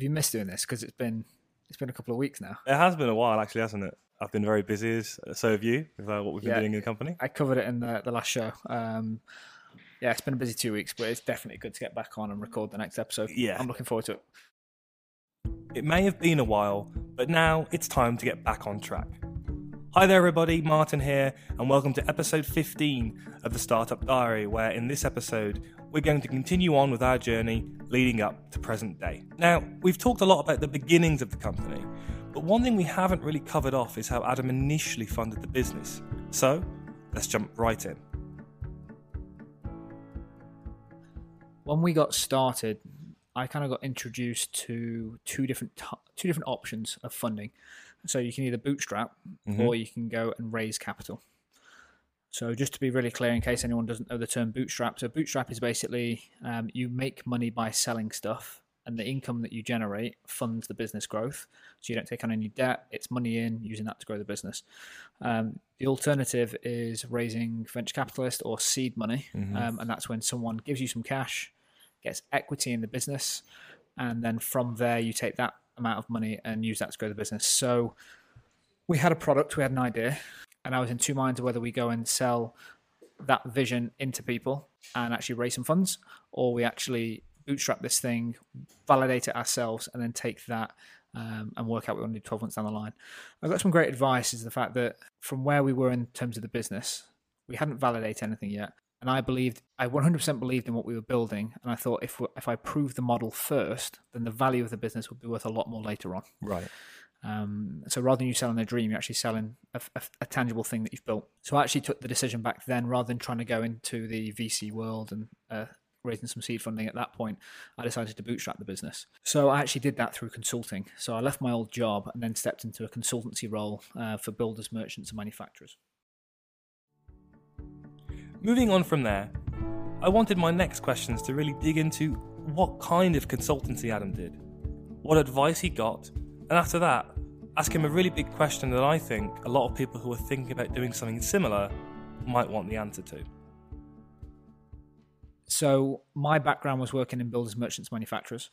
Have you missed doing this? Because it's been it's been a couple of weeks now. It has been a while, actually, hasn't it? I've been very busy, so have you, with uh, what we've been Yeah. doing in the company. I covered it in the, the last show. Um, yeah, it's been a busy two weeks, but it's definitely good to get back on and record the next episode. Yeah. I'm looking forward to it. It may have been a while, but now it's time to get back on track. Hi there, everybody, Martin here, and welcome to episode 15 of the Startup Diary, where in this episode, we're going to continue on with our journey leading up to present day. Now, we've talked a lot about the beginnings of the company, but one thing we haven't really covered off is how Adam initially funded the business. So, let's jump right in. When we got started, I kind of got introduced to two different t- two different options of funding. So you can either bootstrap mm-hmm. or you can go and raise capital. So just to be really clear, in case anyone doesn't know the term bootstrap, so bootstrap is basically um, you make money by selling stuff, and the income that you generate funds the business growth. So you don't take on any debt; it's money in, using that to grow the business. Um, the alternative is raising venture capitalist or seed money, um, and that's when someone gives you some cash, gets equity in the business, and then from there you take that amount of money and use that to grow the business. So we had a product, we had an idea, and I was in two minds of whether we go and sell that vision into people and actually raise some funds, or we actually bootstrap this thing, validate it ourselves, and then take that um, and work out what we want to do 12 months down the line. I got some great advice is the fact that from where we were in terms of the business, we hadn't validated anything yet. And I believed, I 100% believed in what we were building. And I thought if, if I proved the model first, then the value of the business would be worth a lot more later on. Right. Um, so rather than you selling a dream, you're actually selling a, a- a tangible thing that you've built. So I actually took the decision back then, rather than trying to go into the VC world and uh, raising some seed funding at that point, I decided to bootstrap the business. So I actually did that through consulting. So I left my old job and then stepped into a consultancy role uh, for builders, merchants, and manufacturers. Moving on from there, I wanted my next questions to really dig into what kind of consultancy Adam did, what advice he got, and after that, ask him a really big question that I think a lot of people who are thinking about doing something similar might want the answer to. So my background was working in builders, merchants, manufacturers.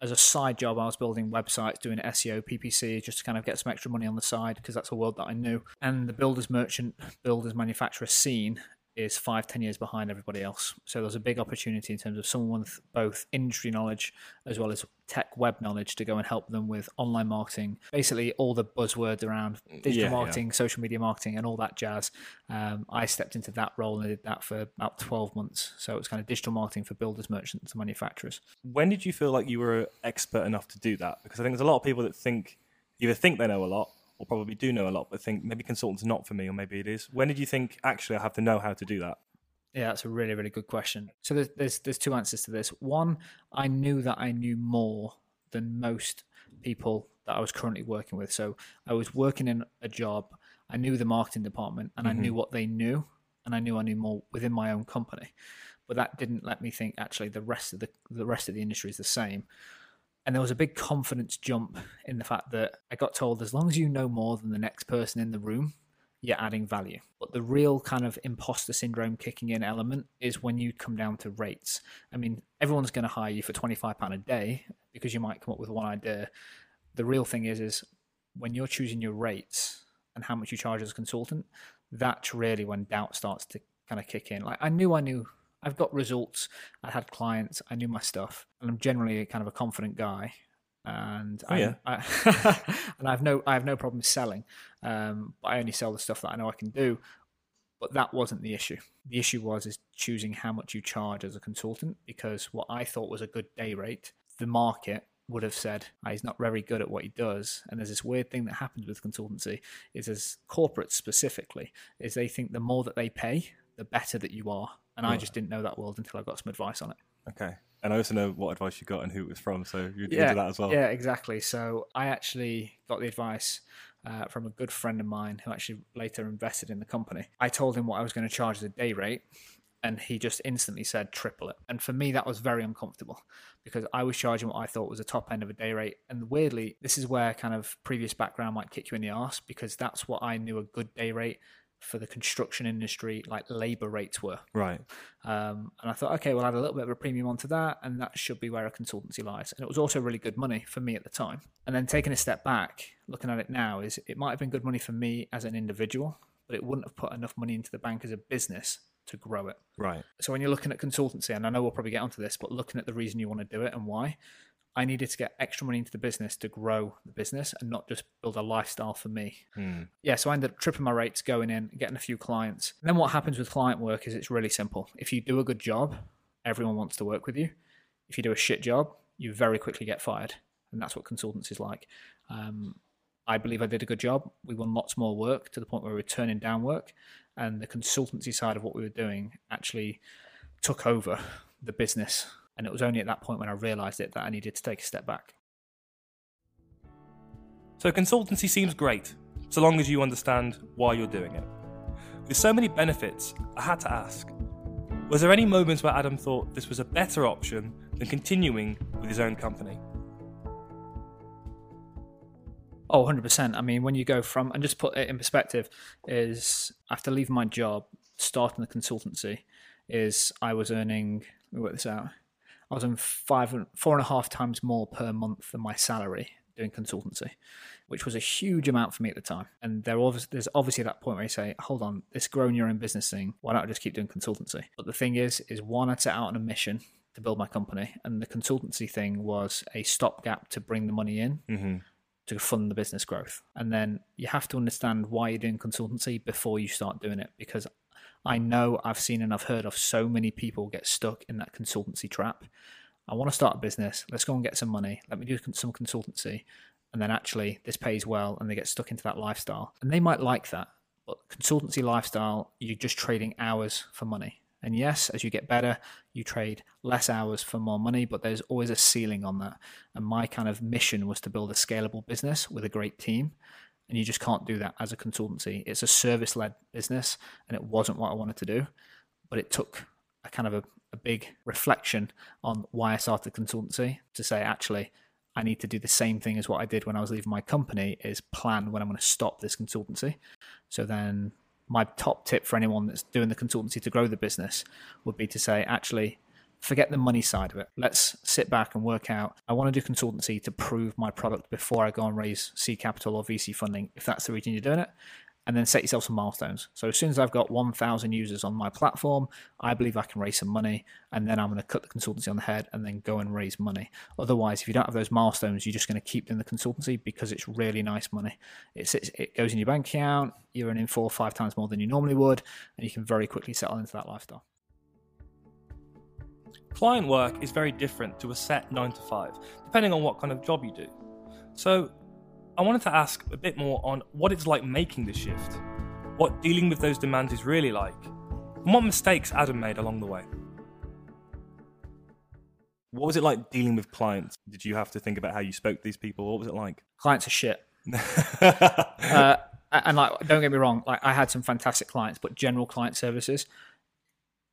As a side job, I was building websites, doing SEO, PPC, just to kind of get some extra money on the side because that's a world that I knew. And the builders, merchant, builders, manufacturer scene is five, ten years behind everybody else. So there's a big opportunity in terms of someone with both industry knowledge as well as tech web knowledge to go and help them with online marketing, basically all the buzzwords around digital Yeah, yeah. marketing, social media marketing, and all that jazz. Um, I stepped into that role and I did that for about 12 months. So it was kind of digital marketing for builders, merchants, and manufacturers. When did you feel like you were expert enough to do that? Because I think there's a lot of people that think either think they know a lot or probably do know a lot, but think maybe consultant's not for me, or maybe it is. When did you think actually I have to know how to do that? Yeah, that's a really, really good question. So there's, there's there's two answers to this. One, I knew that I knew more than most people that I was currently working with. So I was working in a job. I knew the marketing department, and I knew mm-hmm. what they knew, and I knew I knew more within my own company. But that didn't let me think actually the rest of the the rest of the industry is the same. And there was a big confidence jump in the fact that I got told as long as you know more than the next person in the room, you're adding value. But the real kind of imposter syndrome kicking in element is when you come down to rates. I mean, everyone's going to hire you for £25 a day because you might come up with one idea. The real thing is, is when you're choosing your rates and how much you charge as a consultant, that's really when doubt starts to kind of kick in. Like I knew I knew I've got results, I had clients, I knew my stuff, and I'm generally kind of a confident guy. And Oh, I, yeah. I, and I've no I have no problem selling. Um, but I only sell the stuff that I know I can do. But that wasn't the issue. The issue was is choosing how much you charge as a consultant because what I thought was a good day rate, the market would have said "Ah, he's not very good at what he does. And there's this weird thing that happens with consultancy is as corporates specifically is they think the more that they pay, the better that you are. And I just didn't know that world until I got some advice on it. Okay. And I also know what advice you got and who it was from, so you're into that as well. Yeah, exactly. So I actually got the advice uh, from a good friend of mine who actually later invested in the company. I told him what I was going to charge as a day rate, and he just instantly said triple it. And for me, that was very uncomfortable because I was charging what I thought was the top end of a day rate. And weirdly, this is where kind of previous background might kick you in the arse because that's what I knew a good day rate for the construction industry like labor rates were. Right. Um, and I thought, okay, we'll add a little bit of a premium onto that, and that should be where a consultancy lies. And it was also really good money for me at the time. And then taking a step back, looking at it now, is it might have been good money for me as an individual, but it wouldn't have put enough money into the bank as a business to grow it. Right. So when you're looking at consultancy, and I know we'll probably get onto this, but looking at the reason you want to do it and why, I needed to get extra money into the business to grow the business and not just build a lifestyle for me. Hmm. Yeah, so I ended up tripping my rates, going in, getting a few clients. And then what happens with client work is it's really simple. If you do a good job, everyone wants to work with you. If you do a shit job, you very quickly get fired. And that's what consultancy is like. Um, I believe I did a good job. We won lots more work to the point where we were turning down work. And the consultancy side of what we were doing actually took over the business and it was only at that point when I realized it that I needed to take a step back. So, consultancy seems great, so long as you understand why you're doing it. With so many benefits, I had to ask was there any moments where Adam thought this was a better option than continuing with his own company? Oh, 100%. I mean, when you go from, and just put it in perspective, is after leaving my job, starting the consultancy, is I was earning, let me work this out, I was on five, and four and a half times more per month than my salary doing consultancy, which was a huge amount for me at the time. And there was, there's obviously that point where you say, hold on, this growing your own business thing, why don't I just keep doing consultancy? But the thing is, is one, I'd set out on a mission to build my company, and the consultancy thing was a stopgap to bring the money in. Mm-hmm. To fund the business growth. And then you have to understand why you're doing consultancy before you start doing it. Because I know I've seen and I've heard of so many people get stuck in that consultancy trap. I want to start a business. Let's go and get some money. Let me do some consultancy. And then actually, this pays well, and they get stuck into that lifestyle. And they might like that. But consultancy lifestyle, you're just trading hours for money. And yes, as you get better, you trade less hours for more money, but there's always a ceiling on that. And my kind of mission was to build a scalable business with a great team and you just can't do that as a consultancy. It's a service led business, and it wasn't what I wanted to do. But it took a kind of a, a big reflection on why I started consultancy to say, actually, I need to do the same thing as what I did when I was leaving my company is plan when I'm going to stop this consultancy. So then my top tip for anyone that's doing the consultancy to grow the business would be to say, actually, forget the money side of it. Let's sit back and work out. I want to do consultancy to prove my product before I go and raise seed capital or VC funding, if that's the reason you're doing it. And then set yourself some milestones. So as soon as I've got 1,000 users on my platform, I believe I can raise some money, and then I'm going to cut the consultancy on the head and then go and raise money. Otherwise, if you don't have those milestones, you're just going to keep doing the consultancy because it's really nice money. It's, it goes in your bank account, you're earning four or five times more than you normally would, and you can very quickly settle into that lifestyle. Client work is very different to a set 9 to 5, depending on what kind of job you do. So, I wanted to ask a bit more on what it's like making the shift, what dealing with those demands is really like, and what mistakes Adam made along the way. What was it like dealing with clients? Did you have to think about how you spoke to these people? What was it like? Clients are shit. uh, and like, don't get me wrong, like I had some fantastic clients, but general client services,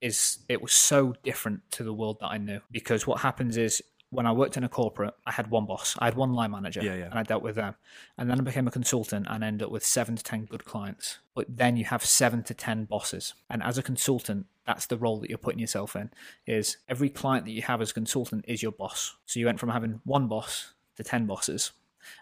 is it was so different to the world that I knew because what happens is when I worked in a corporate, I had one boss, I had one line manager, yeah, yeah. and I dealt with them. And then I became a consultant and ended up with seven to 10 good clients. But then you have seven to 10 bosses. And as a consultant, that's the role that you're putting yourself in is every client that you have as a consultant is your boss. So you went from having one boss to 10 bosses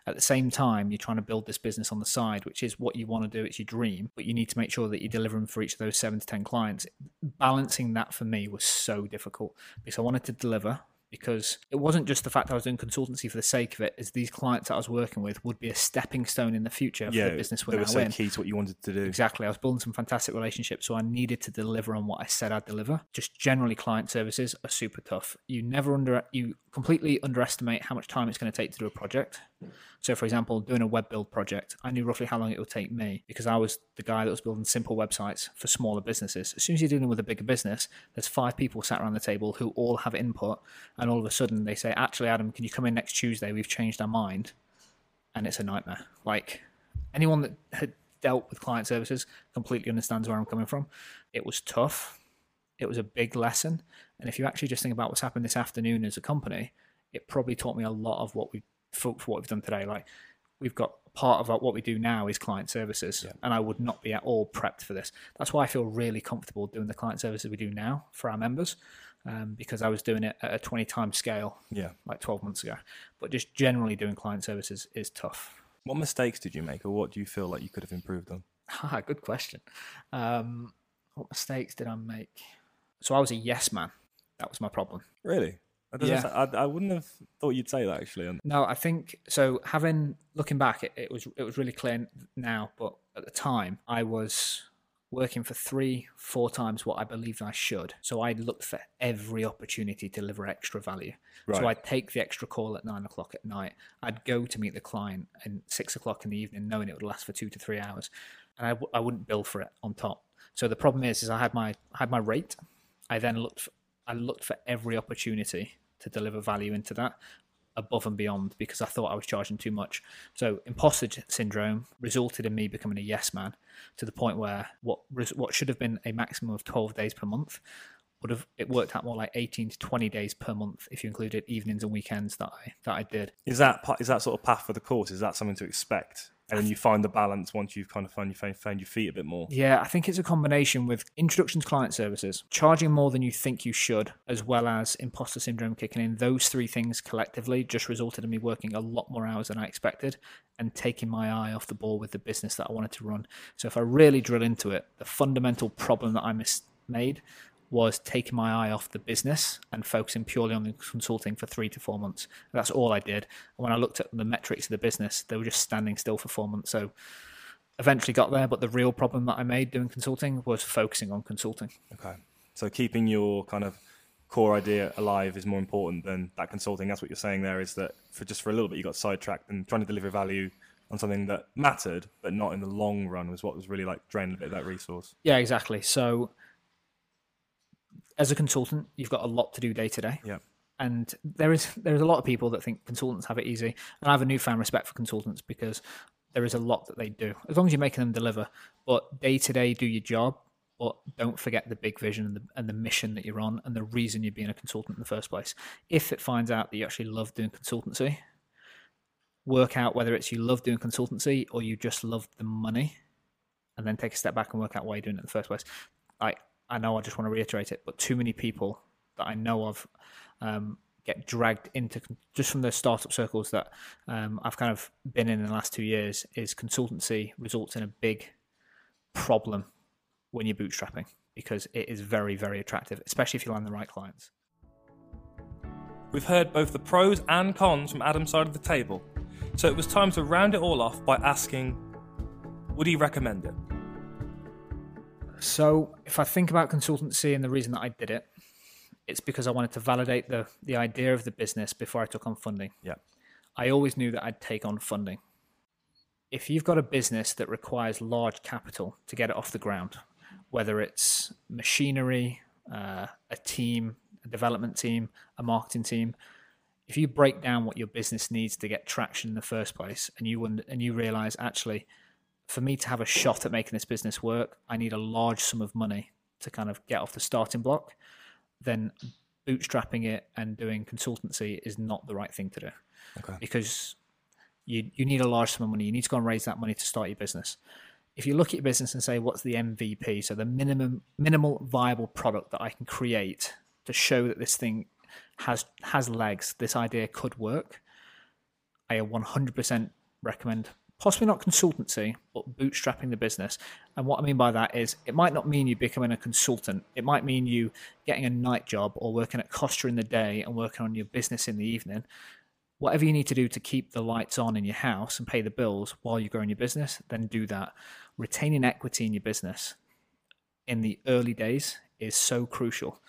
at the same time, you're trying to build this business on the side, which is what you want to do. It's your dream, but you need to make sure that you're delivering for each of those seven to 10 clients. Balancing that for me was so difficult because I wanted to deliver because it wasn't just the fact I was doing consultancy for the sake of it, as these clients that I was working with would be a stepping stone in the future yeah, for the business they we're so in. key to what you wanted to do. Exactly. I was building some fantastic relationships, so I needed to deliver on what I said I'd deliver. Just generally, client services are super tough. You never under you completely underestimate how much time it's going to take to do a project. So, for example, doing a web build project, I knew roughly how long it would take me because I was the guy that was building simple websites for smaller businesses. As soon as you're dealing with a bigger business, there's five people sat around the table who all have input, and all of a sudden they say, "Actually, Adam, can you come in next Tuesday? We've changed our mind," and it's a nightmare. Like anyone that had dealt with client services completely understands where I'm coming from. It was tough. It was a big lesson, and if you actually just think about what's happened this afternoon as a company, it probably taught me a lot of what we for, for what we've done today. Like we've got part of what we do now is client services, Yeah. and I would not be at all prepped for this. That's why I feel really comfortable doing the client services we do now for our members, um, because I was doing it at a 20 times scale Yeah. like 12 months ago. But just generally doing client services is tough. What mistakes did you make, or what do you feel like you could have improved on? Ah, good question. Um, what mistakes did I make? So I was a yes man. That was my problem. Really? Doesn't Yeah. I, I wouldn't have thought you'd say that actually. No, I think so. Having looking back, it, it was it was really clear now. But at the time, I was working for three, four times what I believed I should. So I looked for every opportunity to deliver extra value. Right. So I'd take the extra call at nine o'clock at night. I'd go to meet the client at six o'clock in the evening, knowing it would last for two to three hours, and I, w- I wouldn't bill for it on top. So the problem is, is I had my I had my rate. I then looked for, I looked for every opportunity to deliver value into that above and beyond because I thought I was charging too much. So imposter syndrome resulted in me becoming a yes man to the point where what what should have been a maximum of 12 days per month would have it worked out more like 18 to 20 days per month if you included evenings and weekends that I that I did. is that is that sort of path for the course? Is that something to expect? And then you find the balance once you've kind of found, you found, your feet a bit more. Yeah, I think it's a combination with introduction to client services, charging more than you think you should, as well as imposter syndrome kicking in. Those three things collectively just resulted in me working a lot more hours than I expected and taking my eye off the ball with the business that I wanted to run. So if I really drill into it, the fundamental problem that I mis- made was taking my eye off the business and focusing purely on the consulting for three to four months. That's all I did. And when I looked at the metrics of the business, they were just standing still for four months. So eventually got there, but the real problem that I made doing consulting was focusing on consulting. Okay. So keeping your kind of core idea alive is more important than that consulting. That's what you're saying there is that for just for a little bit you got sidetracked and trying to deliver value on something that mattered, but not in the long run was what was really like draining a bit of that resource. Yeah, exactly. So as a consultant, you've got a lot to do day to day. Yeah. And there is there is a lot of people that think consultants have it easy. And I have a newfound respect for consultants because there is a lot that they do. As long as you're making them deliver. But day to day do your job, but don't forget the big vision and the, and the mission that you're on and the reason you're being a consultant in the first place. If it finds out that you actually love doing consultancy, work out whether it's you love doing consultancy or you just love the money and then take a step back and work out why you're doing it in the first place. I I know I just want to reiterate it, but too many people that I know of um, get dragged into just from the startup circles that um, I've kind of been in in the last two years. Is consultancy results in a big problem when you're bootstrapping because it is very very attractive, especially if you land the right clients. We've heard both the pros and cons from Adam's side of the table, so it was time to round it all off by asking would he recommend it? So, if I think about consultancy and the reason that I did it, it's because I wanted to validate the the idea of the business before I took on funding. Yeah. I always knew that I'd take on funding. If you've got a business that requires large capital to get it off the ground, whether it's machinery, uh, a team, a development team, a marketing team, if you break down what your business needs to get traction in the first place, and you and you realize actually, for me to have a shot at making this business work, I need a large sum of money to kind of get off the starting block, then bootstrapping it and doing consultancy is not the right thing to do Okay. because you you need a large sum of money. You need to go and raise that money to start your business. If you look at your business and say, what's the MVP? So the minimum minimal viable product that I can create to show that this thing has has legs, this idea could work. I 100% recommend possibly not consultancy, but bootstrapping the business. And what I mean by that is it might not mean you becoming a consultant. It might mean you getting a night job or working at Costa in the day and working on your business in the evening whatever you need to do to keep the lights on in your house and pay the bills while you're growing your business, then do that. Retaining equity in your business in the early days is so crucial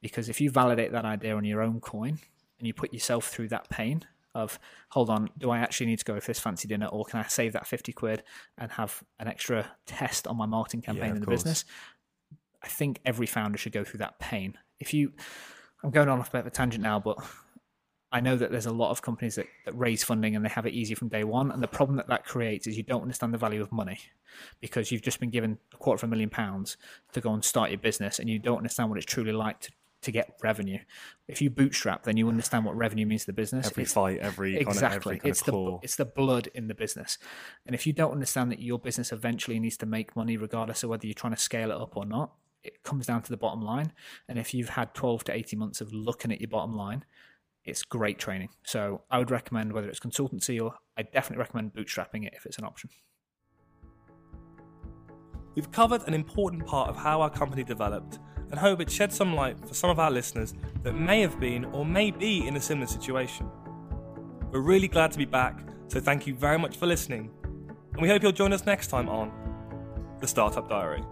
because if you validate that idea on your own coin and you put yourself through that pain of hold on do i actually need to go for this fancy dinner or can i save that 50 quid and have an extra test on my marketing campaign of in the course. business i think every founder should go through that pain if you i'm going on off a bit of a tangent now but I know that there's a lot of companies that, that raise funding and they have it easy from day one. And the problem that that creates is you don't understand the value of money because you've just been given a quarter of a million pounds to go and start your business and you don't understand what it's truly like to, to get revenue. If you bootstrap, then you understand what revenue means to the business. Every It's- fight, every exactly kind of, every kind it's of the claw. it's the blood in the business and if you don't understand that your business eventually needs to make money regardless of whether you're trying to scale it up or not it comes down to the bottom line and if you've had 12 to 18 months of looking at your bottom line it's great training so i would recommend whether it's consultancy or i definitely recommend bootstrapping it if it's an option We've covered an important part of how our company developed and hope it sheds some light for some of our listeners that may have been or may be in a similar situation. We're really glad to be back, so thank you very much for listening, and we hope you'll join us next time on The Startup Diary.